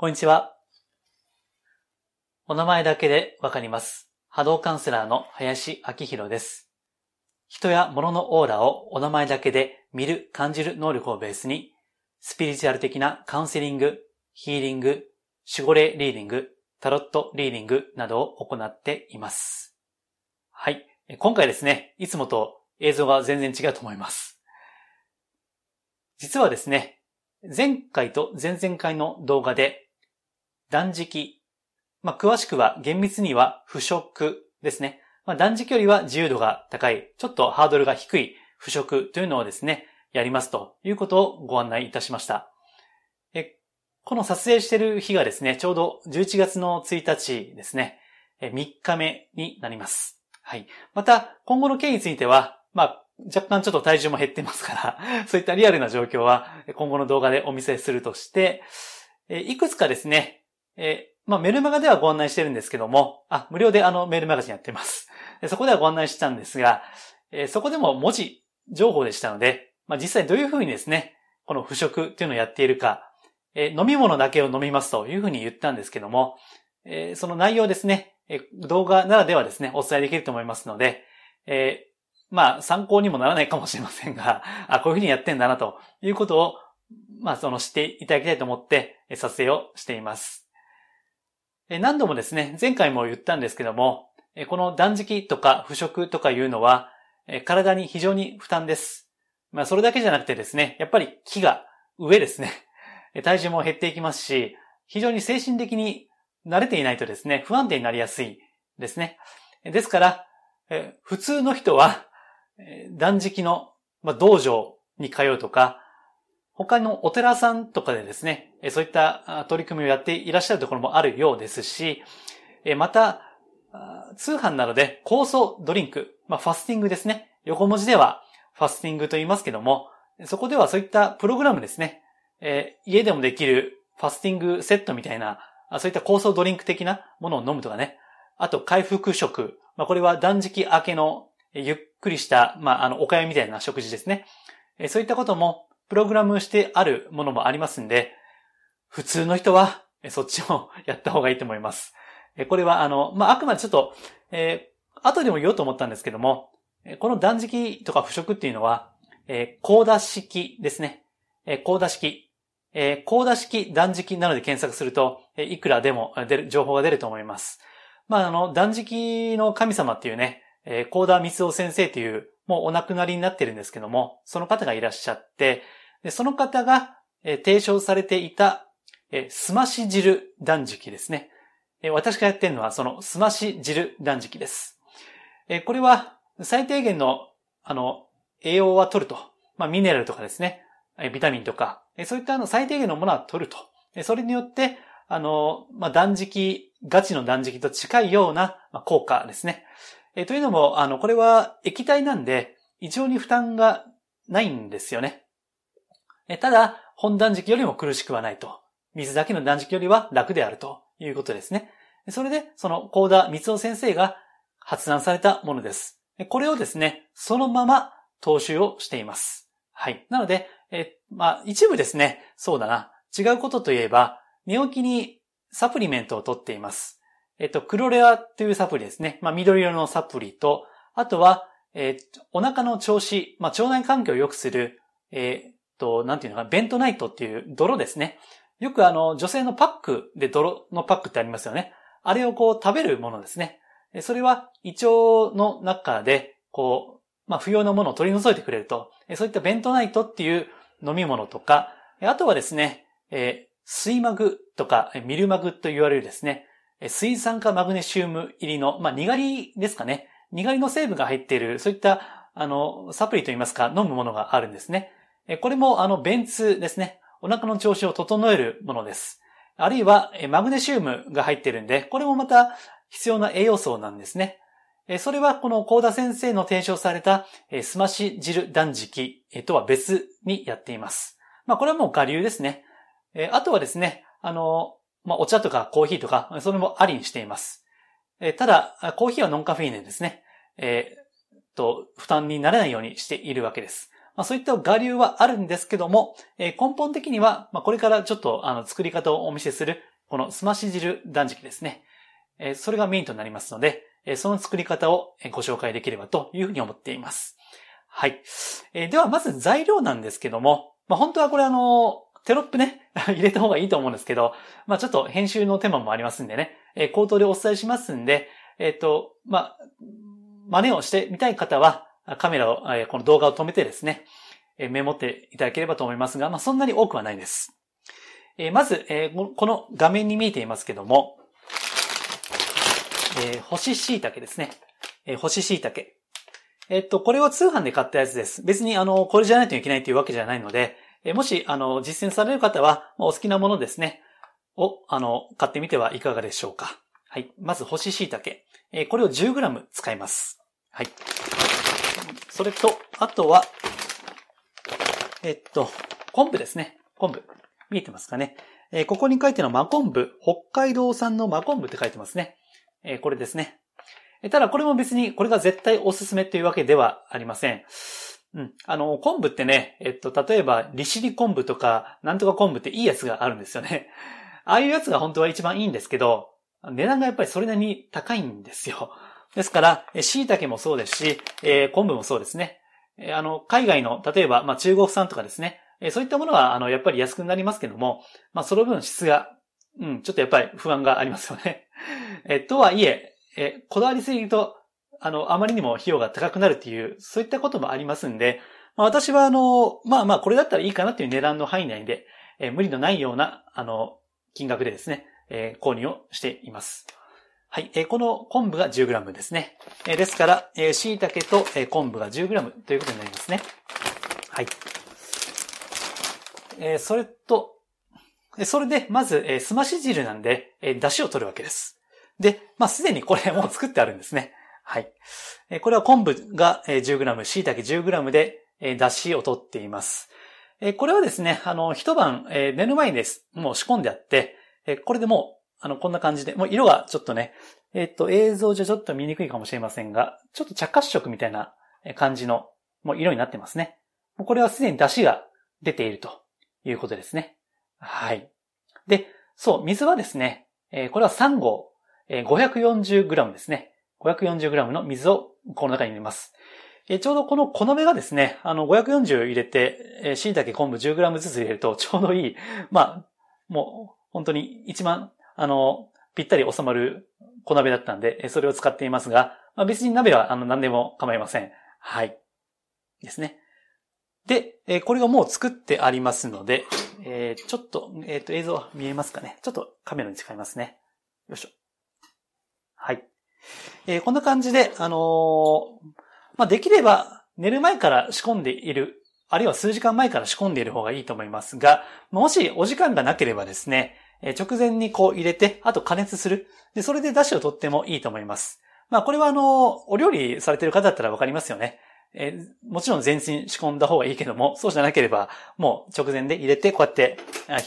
こんにちは。お名前だけでわかります。波動カウンセラーの林明宏です。人や物のオーラをお名前だけで見る、感じる能力をベースに、スピリチュアル的なカウンセリング、ヒーリング、守護霊リーディング、タロットリーディングなどを行っています。はい。今回ですね、いつもと映像が全然違うと思います。実はですね、前回と前々回の動画で、断食、まあ、詳しくは厳密には不食ですね。まあ、断食よりは自由度が高い、ちょっとハードルが低い不食というのをですね、やりますということをご案内いたしました。えこの撮影している日がですね、ちょうど11月の1日ですね、え3日目になります。はい。また、今後の件については、まあ、若干ちょっと体重も減ってますから、そういったリアルな状況は今後の動画でお見せするとして、えいくつかですね、えまあ、メルマガではご案内してるんですけども、あ、無料であのメールマガジンやってます。そこではご案内したんですが、えそこでも文字情報でしたので、まあ、実際どういうふうにですね、この腐食っていうのをやっているか、え飲み物だけを飲みますというふうに言ったんですけども、えその内容ですね、え動画ならではですね、お伝えできると思いますので、えまあ、参考にもならないかもしれませんが、あ、こういうふうにやってんだなということを、まあ、その知っていただきたいと思って、撮影をしています。何度もですね、前回も言ったんですけども、この断食とか腐食とかいうのは、体に非常に負担です。まあ、それだけじゃなくてですね、やっぱり気が上ですね。体重も減っていきますし、非常に精神的に慣れていないとですね、不安定になりやすいですね。ですから、普通の人は、断食の道場に通うとか、他のお寺さんとかでですね、そういった取り組みをやっていらっしゃるところもあるようですし、また、通販などで酵素ドリンク、まあ、ファスティングですね。横文字ではファスティングと言いますけども、そこではそういったプログラムですね。家でもできるファスティングセットみたいな、そういった酵素ドリンク的なものを飲むとかね。あと回復食。まあ、これは断食明けのゆっくりした、まあ、あの、おかゆみたいな食事ですね。そういったこともプログラムしてあるものもありますんで、普通の人はそっちを やった方がいいと思います。これはあの、まあ、あくまでちょっと、えー、後でも言おうと思ったんですけども、この断食とか腐食っていうのは、えー、高打式ですね。えー、高打式。えー、高打式断食などで検索すると、え、いくらでも出る、情報が出ると思います。まあ、あの、断食の神様っていうね、えー、高田光夫先生という、もうお亡くなりになってるんですけども、その方がいらっしゃって、その方が、提唱されていた、すまし汁断食ですね。私がやってるのはそのすまし汁断食です。これは最低限の、あの、栄養は取ると。まあ、ミネラルとかですね、ビタミンとか、そういったあの最低限のものは取ると。それによって、あの、まあ、断食、ガチの断食と近いような効果ですね。というのも、あの、これは液体なんで、異常に負担がないんですよね。え、ただ、本断食よりも苦しくはないと。水だけの断食よりは楽であるということですね。それで、その、高田光夫先生が発案されたものです。これをですね、そのまま踏襲をしています。はい。なので、え、まあ、一部ですね、そうだな。違うことといえば、寝起きにサプリメントを取っています。えっと、クロレアというサプリですね。まあ、緑色のサプリと、あとは、えー、お腹の調子、まあ、腸内環境を良くする、えー、と、なんていうのかな、ベントナイトっていう泥ですね。よくあの、女性のパックで泥のパックってありますよね。あれをこう食べるものですね。それは胃腸の中で、こう、まあ、不要なものを取り除いてくれると。そういったベントナイトっていう飲み物とか、あとはですね、えー、水マグとかミルマグと言われるですね、水酸化マグネシウム入りの、まあ、にがりですかね。にがりの成分が入っている、そういった、あの、サプリといいますか、飲むものがあるんですね。これも、あの、便通ですね。お腹の調子を整えるものです。あるいは、マグネシウムが入ってるんで、これもまた必要な栄養素なんですね。それはこの高田先生の提唱されたすまし汁断食とは別にやっています。まあこれはもう我流ですね。あとはですね、あの、まあお茶とかコーヒーとか、それもありにしています。ただ、コーヒーはノンカフェインですね、えー、と、負担にならないようにしているわけです。まあ、そういった我流はあるんですけども、えー、根本的には、まあ、これからちょっとあの作り方をお見せするこのすまし汁断食ですね。えそれがメインとなりますので、えその作り方をご紹介できればというふうに思っています。はい。えでは、まず材料なんですけども、まあ、本当はこれあの、テロップね、入れた方がいいと思うんですけど、まあ、ちょっと編集の手間もありますんでね、え口頭でお伝えしますんで、えっ、と、まあ、真似をしてみたい方は、カメラを、この動画を止めてですね、メモっていただければと思いますが、まあ、そんなに多くはないです。まず、この画面に見えていますけども、干し椎茸ですね。干し椎茸。えっと、これは通販で買ったやつです。別に、あの、これじゃないといけないというわけじゃないので、もし、あの、実践される方は、お好きなものですね、を、あの、買ってみてはいかがでしょうか。はい。まず、干し椎茸。これを 10g 使います。はい。それと、あとは、えっと、昆布ですね。昆布。見えてますかね？えー、ここに書いてるの真昆布。北海道産の真昆布って書いてますね。えー、これですねえ。ただこれも別にこれが絶対おすすめというわけではありません。うん。あの、昆布ってね、えっと、例えば、利尻昆布とか、なんとか昆布っていいやつがあるんですよね。ああいうやつが本当は一番いいんですけど、値段がやっぱりそれなりに高いんですよ。ですから、椎茸もそうですし、えー、昆布もそうですね。えー、あの、海外の、例えば、まあ、中国産とかですね。えー、そういったものは、あの、やっぱり安くなりますけども、まあ、その分質が、うん、ちょっとやっぱり不安がありますよね。えとはいえ、えこだわりすぎると、あの、あまりにも費用が高くなるっていう、そういったこともありますんで、まあ、私はあの、まあまあ、これだったらいいかなっていう値段の範囲内で、え無理のないような、あの、金額でですね、え購入をしています。はい。えこの昆布が 10g ですね。えですから、え椎茸と、え昆布が 10g ということになりますね。はい。えそれと、それで、まず、えすまし汁なんで、え出汁を取るわけです。で、まあ、すでにこれもう作ってあるんですね。はい。えこれは昆布が 10g、椎茸 10g で、え出汁を取っています。えこれはですね、あの、一晩、え寝る前にです。もう仕込んであって、えこれでもう、あの、こんな感じで、もう色がちょっとね、えっと、映像じゃちょっと見にくいかもしれませんが、ちょっと茶褐色みたいな感じの、もう色になってますね。もうこれはすでに出汁が出ているということですね。はい。で、そう、水はですね、えこれは3号 540g ですね。540g の水をこの中に入れます。えちょうどこのこの目がですね、あの、540入れて、椎茸昆布 10g ずつ入れるとちょうどいい、まあ、もう本当に一番、あの、ぴったり収まる小鍋だったんで、それを使っていますが、まあ、別に鍋はあの何でも構いません。はい。ですね。で、えこれがもう作ってありますので、えー、ちょっと、えっ、ー、と、映像見えますかねちょっとカメラに使いますね。よいしょ。はい。えー、こんな感じで、あのー、まあ、できれば寝る前から仕込んでいる、あるいは数時間前から仕込んでいる方がいいと思いますが、もしお時間がなければですね、え直前にこう入れて、あと加熱する。で、それで出汁を取ってもいいと思います。まあ、これはあの、お料理されてる方だったらわかりますよね。え、もちろん全身仕込んだ方がいいけども、そうじゃなければ、もう直前で入れて、こうやって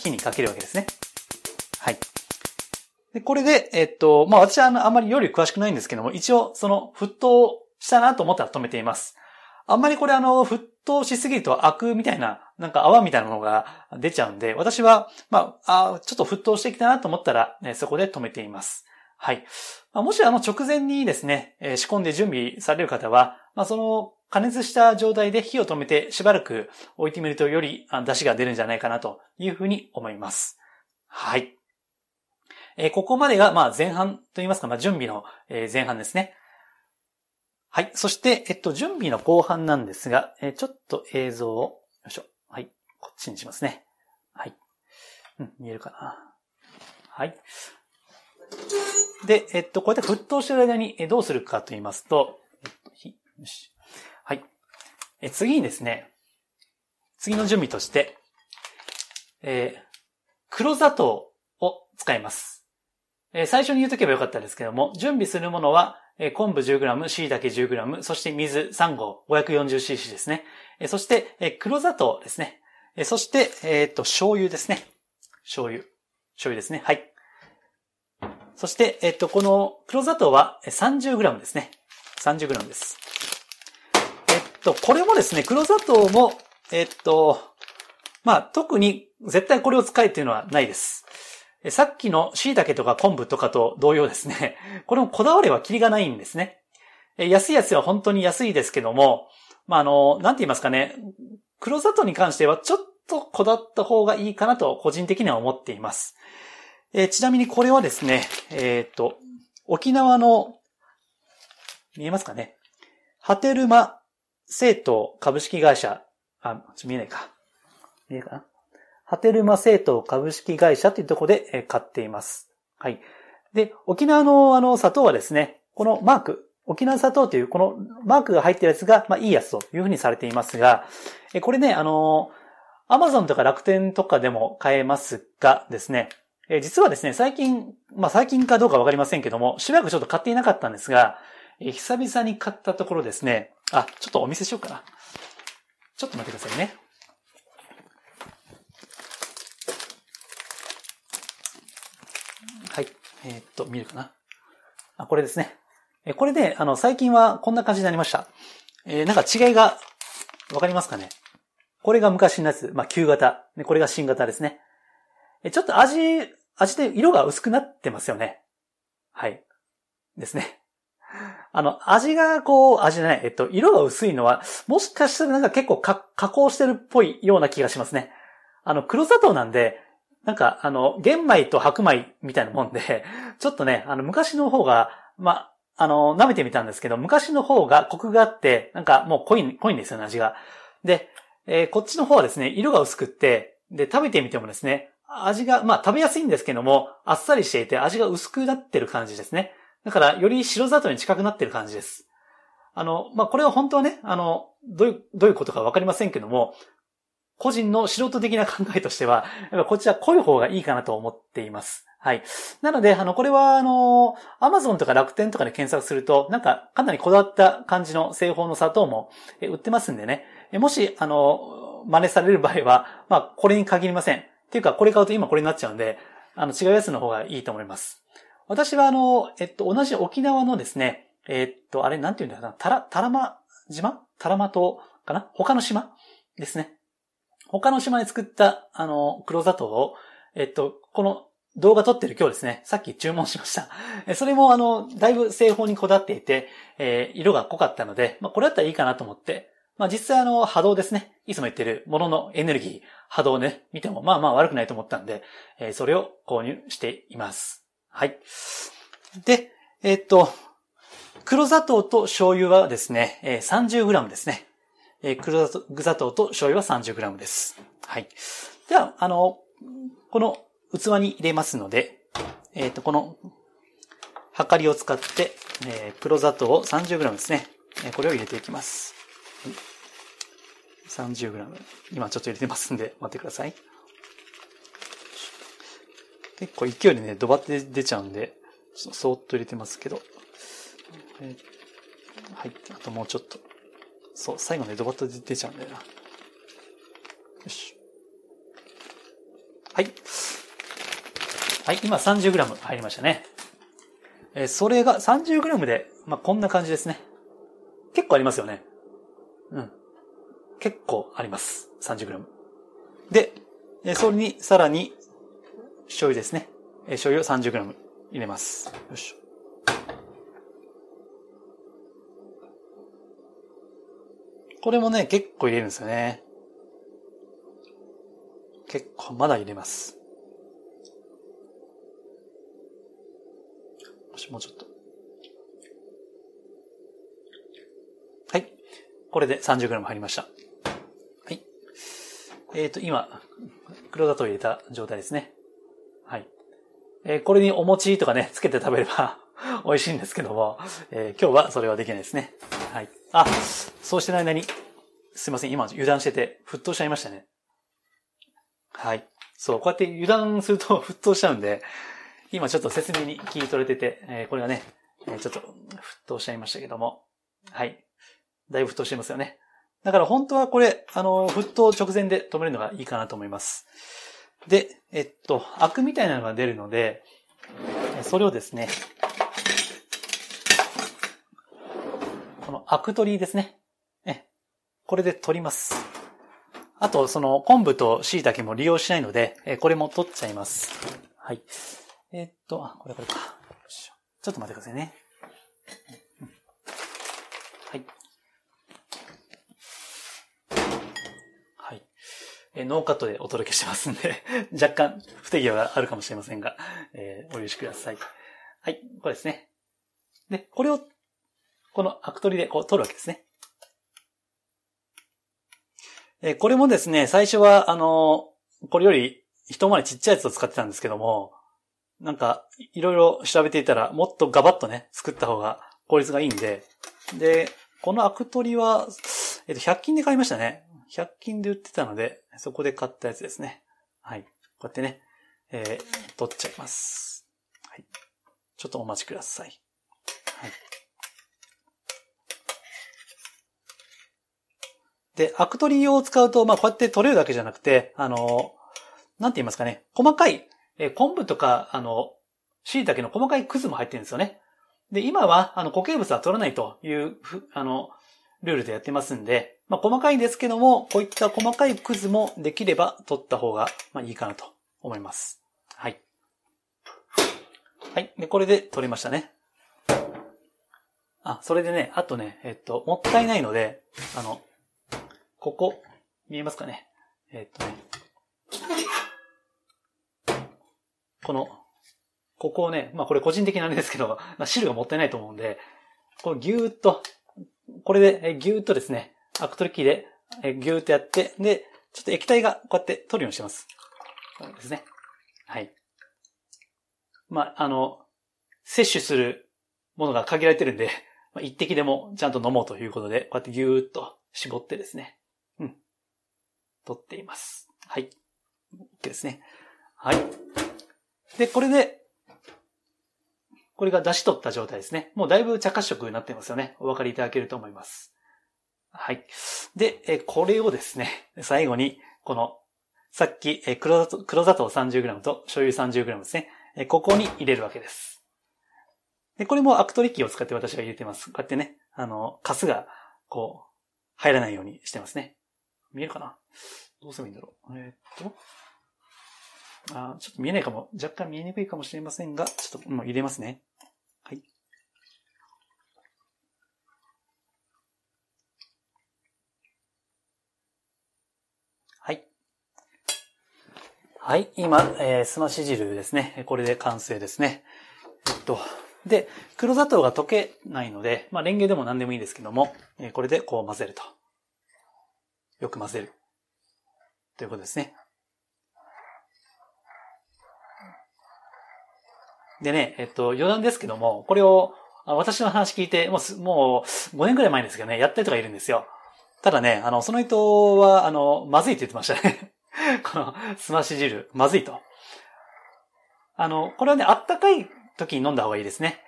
火にかけるわけですね。はい。で、これで、えっと、まあ私はあの、あまり料理詳しくないんですけども、一応その沸騰したなと思ったら止めています。あんまりこれあの、沸騰しすぎるとアクみたいな、なんか泡みたいなのが出ちゃうんで、私は、まあ、あちょっと沸騰してきたなと思ったら、ね、そこで止めています。はい。まあ、もしあの直前にですね、えー、仕込んで準備される方は、まあその加熱した状態で火を止めてしばらく置いてみるとより出汁が出るんじゃないかなというふうに思います。はい。えー、ここまでが、まあ、前半といいますか、まあ、準備の、前半ですね。はい。そして、えっと、準備の後半なんですが、え、ちょっと映像を、よいしょ。はい。こっちにしますね。はい。うん、見えるかな。はい。で、えっと、こうやって沸騰してる間にどうするかと言いますと、えっと、よし。はい。え次にですね、次の準備として、えー、黒砂糖を使います。え最初に言うとけばよかったですけども、準備するものは、昆布 10g、椎茸 10g、そして水3合、540cc ですね。そして、黒砂糖ですね。そして、えっと、醤油ですね。醤油。醤油ですね。はい。そして、えっと、この黒砂糖は 30g ですね。30g です。えっと、これもですね、黒砂糖も、えっと、まあ、特に絶対これを使えっていうのはないです。さっきの椎茸とか昆布とかと同様ですね、これもこだわりはキリがないんですね。安いやつは本当に安いですけども、まあ、あの、なんて言いますかね、黒砂糖に関してはちょっとこだわった方がいいかなと個人的には思っています。え、ちなみにこれはですね、えっ、ー、と、沖縄の、見えますかね。ハテルマ生徒株式会社、あ、ちょ見えないか。見えるかなハテルマ生徒株式会社というところで買っています。はい。で、沖縄のあの砂糖はですね、このマーク、沖縄砂糖というこのマークが入っているやつが、まあいいやつというふうにされていますが、これね、あの、アマゾンとか楽天とかでも買えますがですね、実はですね、最近、まあ最近かどうかわかりませんけども、しばらくちょっと買っていなかったんですが、久々に買ったところですね、あ、ちょっとお見せしようかな。ちょっと待ってくださいね。はい。えー、っと、見るかな。あ、これですね。え、これで、あの、最近はこんな感じになりました。えー、なんか違いが、わかりますかねこれが昔のやつ。まあ、旧型。で、これが新型ですね。え、ちょっと味、味で色が薄くなってますよね。はい。ですね。あの、味がこう、味じゃない、えっと、色が薄いのは、もしかしたらなんか結構加工してるっぽいような気がしますね。あの、黒砂糖なんで、なんか、あの、玄米と白米みたいなもんで、ちょっとね、あの、昔の方が、ま、あの、舐めてみたんですけど、昔の方がコクがあって、なんかもう濃い、濃いんですよね、味が。で、えー、こっちの方はですね、色が薄くって、で、食べてみてもですね、味が、まあ食べやすいんですけども、あっさりしていて味が薄くなってる感じですね。だから、より白砂糖に近くなってる感じです。あの、まあ、これは本当はね、あの、どういう、どういうことかわかりませんけども、個人の素人的な考えとしては、やっぱこっちは濃い方がいいかなと思っています。はい。なので、あの、これは、あの、アマゾンとか楽天とかで検索すると、なんか、かなりこだわった感じの製法の砂糖も売ってますんでね。もし、あの、真似される場合は、まあ、これに限りません。っていうか、これ買うと今これになっちゃうんで、あの、違うやつの方がいいと思います。私は、あの、えっと、同じ沖縄のですね、えっと、あれ、なんて言うんだろうな、たら、たらま島？たらま島かな？他の島？ですね。他の島で作った、あの、黒砂糖を、えっと、この動画撮ってる今日ですね、さっき注文しました。それもあの、だいぶ製法にこだっていて、えー、色が濃かったので、まあ、これだったらいいかなと思って、まあ、実際あの、波動ですね。いつも言ってるもののエネルギー、波動ね、見てもまあまあ悪くないと思ったんで、えー、それを購入しています。はい。で、えっと、黒砂糖と醤油はですね、えー、30g ですね。えー、黒砂糖と醤油は 30g です。はい。では、あの、この器に入れますので、えっ、ー、と、この、はかりを使って、えー、黒砂糖を 30g ですね。えー、これを入れていきます。30g。今ちょっと入れてますんで、待ってください。結構勢いでね、ドバって出ちゃうんで、そーっと入れてますけど。えー、はい。あともうちょっと。そう、最後ね、ドバッと出ちゃうんだよな。よし。はい。はい、今 30g 入りましたね。えー、それが 30g で、まあ、こんな感じですね。結構ありますよね。うん。結構あります。30g。で、えー、それにさらに、醤油ですね。えー、醤油を 30g 入れます。よいしょ。これもね、結構入れるんですよね。結構まだ入れます。よし、もうちょっと。はい。これで 30g 入りました。はい。えっ、ー、と、今、黒砂糖入れた状態ですね。はい。えー、これにお餅とかね、つけて食べれば 美味しいんですけども、えー、今日はそれはできないですね。はい。あ、そうしてない間に、すいません、今油断してて、沸騰しちゃいましたね。はい。そう、こうやって油断すると 沸騰しちゃうんで、今ちょっと説明に聞い取れてて、えー、これがね、えちょっと沸騰しちゃいましたけども、はい。だいぶ沸騰してますよね。だから本当はこれ、あの、沸騰直前で止めるのがいいかなと思います。で、えっと、アクみたいなのが出るので、それをですね、このアク取りですね。え、これで取ります。あと、その昆布と椎茸も利用しないので、えこれも取っちゃいます。はい。えー、っと、あ、これこれか。ちょっと待ってくださいね。はい。はい。えノーカットでお届けしてますんで 若干不手際があるかもしれませんが、えー、お許しください。はい、これですね。で、これを、このアク取りでこう取るわけですね。えこれもですね、最初は、あの、これより一回りちっちゃいやつを使ってたんですけども、なんか、いろいろ調べていたら、もっとガバッとね、作った方が効率がいいんで、で、このアク取りは、えっと、100均で買いましたね。100均で売ってたので、そこで買ったやつですね。はい。こうやってね、えー、取っちゃいます。はい。ちょっとお待ちください。はい。で、アク取りを使うと、まあ、こうやって取れるだけじゃなくて、あの、なんて言いますかね、細かい、え昆布とか、あの、椎茸の細かいクズも入ってるんですよね。で、今は、あの、固形物は取らないという、あの、ルールでやってますんで、まあ、細かいですけども、こういった細かいクズもできれば取った方が、まあ、いいかなと思います。はい。はい。で、これで取れましたね。あ、それでね、あとね、えっと、もったいないので、あの、ここ、見えますかね？えっとね、この、ここをね、まあこれ個人的なあれですけど、まあ、汁がもったいないと思うんで、これぎゅーっと、これでぎゅーっとですね、アク取り機でぎゅーっとやって、で、ちょっと液体がこうやって取るようにしてます。こうですね。はい。まあ、あの、摂取するものが限られてるんで、まあ、一滴でもちゃんと飲もうということで、こうやってぎゅーっと絞ってですね、取っています。はい。OK ですね。はい。で、これで、これが出し取った状態ですね。もうだいぶ茶褐色になってますよね。お分かりいただけると思います。はい。で、えこれをですね、最後に、この、さっき黒黒砂糖 30g と醤油 30g ですね。えここに入れるわけです。で、これもアクトリッキーを使って私が入れてます。こうやってね、あの、カスが、こう、入らないようにしてますね。見えるかな？どうすればいいんだろう？えー、っと。あちょっと見えないかも、若干見えにくいかもしれませんが、ちょっともう入れますね。はい。はい。はい、今、えー、すまし汁ですね。これで完成ですね。えっと、で、黒砂糖が溶けないので、まあ、レンゲでも何でもいいですけども、えー、これでこう混ぜると。よく混ぜる。ということですね。でね、えっと、余談ですけども、これを、私の話聞いて、もう、もう、5年くらい前ですけどね、やった人がいるんですよ。ただね、あの、その人は、あの、まずいって言ってましたね。この、すまし汁、まずいと。あの、これはね、あったかい時に飲んだ方がいいですね。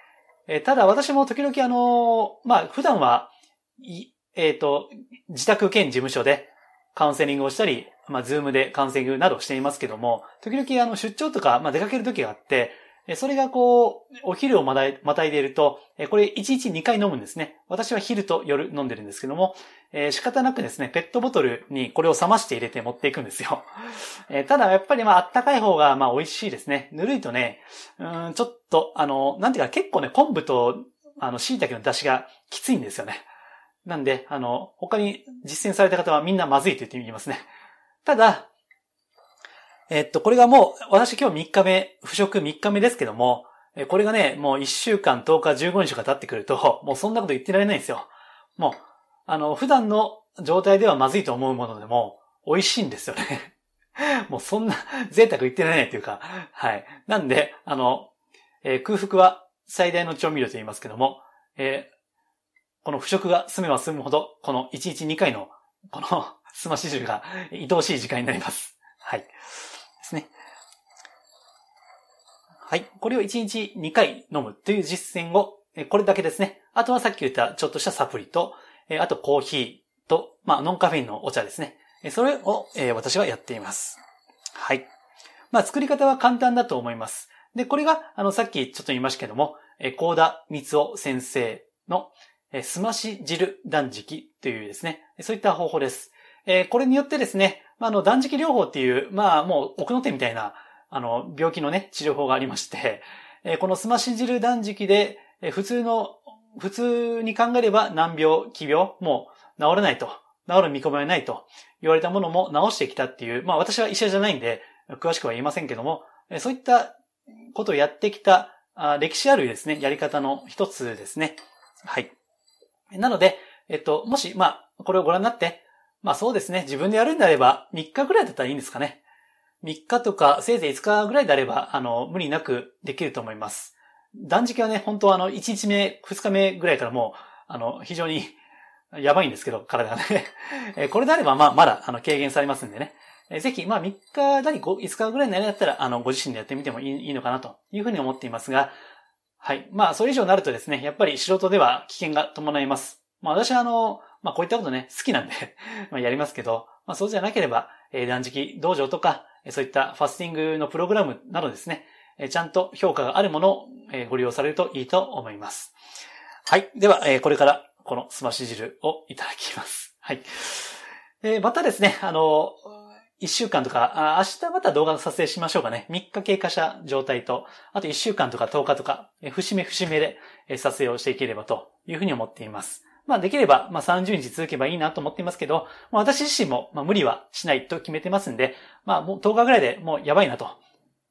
えただ、私も時々あの、まあ、普段は、えっ、ー、と、自宅兼事務所でカウンセリングをしたり、まあ、ズームでカウンセリングなどしていますけども、時々あの、出張とか、まあ、出かける時があって、それがこう、お昼をまたいでいると、これ1日2回飲むんですね。私は昼と夜飲んでるんですけども、えー、仕方なくですね、ペットボトルにこれを冷まして入れて持っていくんですよ。えー、ただやっぱりまああったかい方がまあ美味しいですね。ぬるいとね、うん、ちょっとあの、なんていうか結構ね、昆布とあの、椎茸の出汁がきついんですよね。なんで、あの、他に実践された方はみんなまずいと言ってみますね。ただ、えっと、これがもう、私今日3日目、不食3日目ですけども、これがね、もう1週間、10日、15日とか経ってくると、もうそんなこと言ってられないんですよ。もう、あの、普段の状態ではまずいと思うものでも、美味しいんですよね。もうそんな贅沢言ってられないというか、はい。なんで、あの、えー、空腹は最大の調味料と言いますけども、え、この不食が進めば進むほど、この1日2回の、この すまし汁が愛おしい時間になります。はい。ですね。はい。これを1日2回飲むという実践を、これだけですね。あとはさっき言ったちょっとしたサプリと、あとコーヒーと、まあ、ノンカフェインのお茶ですね。それをえ、私はやっています。はい。まあ、作り方は簡単だと思います。で、これが、あの、さっきちょっと言いましたけども、えー高田光夫先生の、すまし汁断食というですね、そういった方法です。これによってですね、あ、の、断食療法っていう、まあ、もう奥の手みたいな、あの、病気のね、治療法がありまして、このスマシ汁断食で、普通の、普通に考えれば難病、奇病、もう治らないと、治る見込みはないと言われたものも治してきたっていう、まあ私は医者じゃないんで、詳しくは言いませんけども、そういったことをやってきた歴史あるですね、やり方の一つですね。はい。なので、えっと、もし、まあ、これをご覧になって、まあそうですね、自分でやるんであれば、3日ぐらいだったらいいんですかね。3日とか、せいぜい5日ぐらいであれば、あの、無理なくできると思います。断食はね、本当はあの、1日目、2日目ぐらいからもう、あの、非常にやばいんですけど、体がね。これであれば、まあ、まだ、あの、軽減されますんでね。ぜひ、まあ、3日なり5日ぐらいのやりだったら、あの、ご自身でやってみてもいいのかなというふうに思っていますが、はい。まあ、それ以上になるとですね、やっぱり素人では危険が伴います。まあ、私はあの、まあ、こういったことね、好きなんで まあ、やりますけど、まあ、そうじゃなければ、えー、断食道場とか、そういったファスティングのプログラムなどですね、えー、ちゃんと評価があるものを、えー、ご利用されるといいと思います。はい。では、えー、これからこのスマッシュ汁をいただきます。はい。えー、またですね、あの、一週間とか、明日また動画の撮影しましょうかね。3日経過した状態と、あと1週間とか10日とか、節目節目で撮影をしていければというふうに思っています。まあできれば、まあ30日続けばいいなと思っていますけど、私自身も、まあ、無理はしないと決めてますんで、まあもう10日ぐらいでもうやばいなと。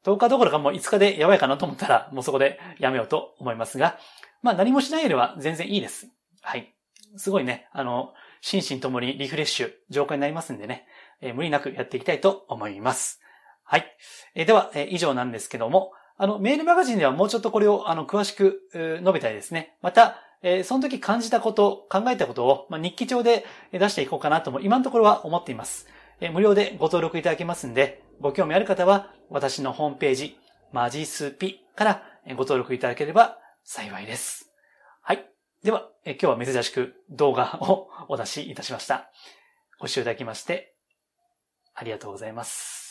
10日どころかもう5日でやばいかなと思ったら、もうそこでやめようと思いますが、まあ何もしないよりは全然いいです。はい。すごいね、あの、心身ともにリフレッシュ、浄化になりますんでね、え、無理なくやっていきたいと思います。はい。え、では、え、以上なんですけども、あの、メールマガジンではもうちょっとこれを、あの、詳しく、述べたいですね。また、え、その時感じたこと、考えたことを、まあ、日記帳で出していこうかなとも、今のところは思っています。え、無料でご登録いただけますんで、ご興味ある方は、私のホームページ、マジスピからご登録いただければ幸いです。はい。では、え、今日は珍しく動画を お出しいたしました。ご視聴いただきまして、ありがとうございます。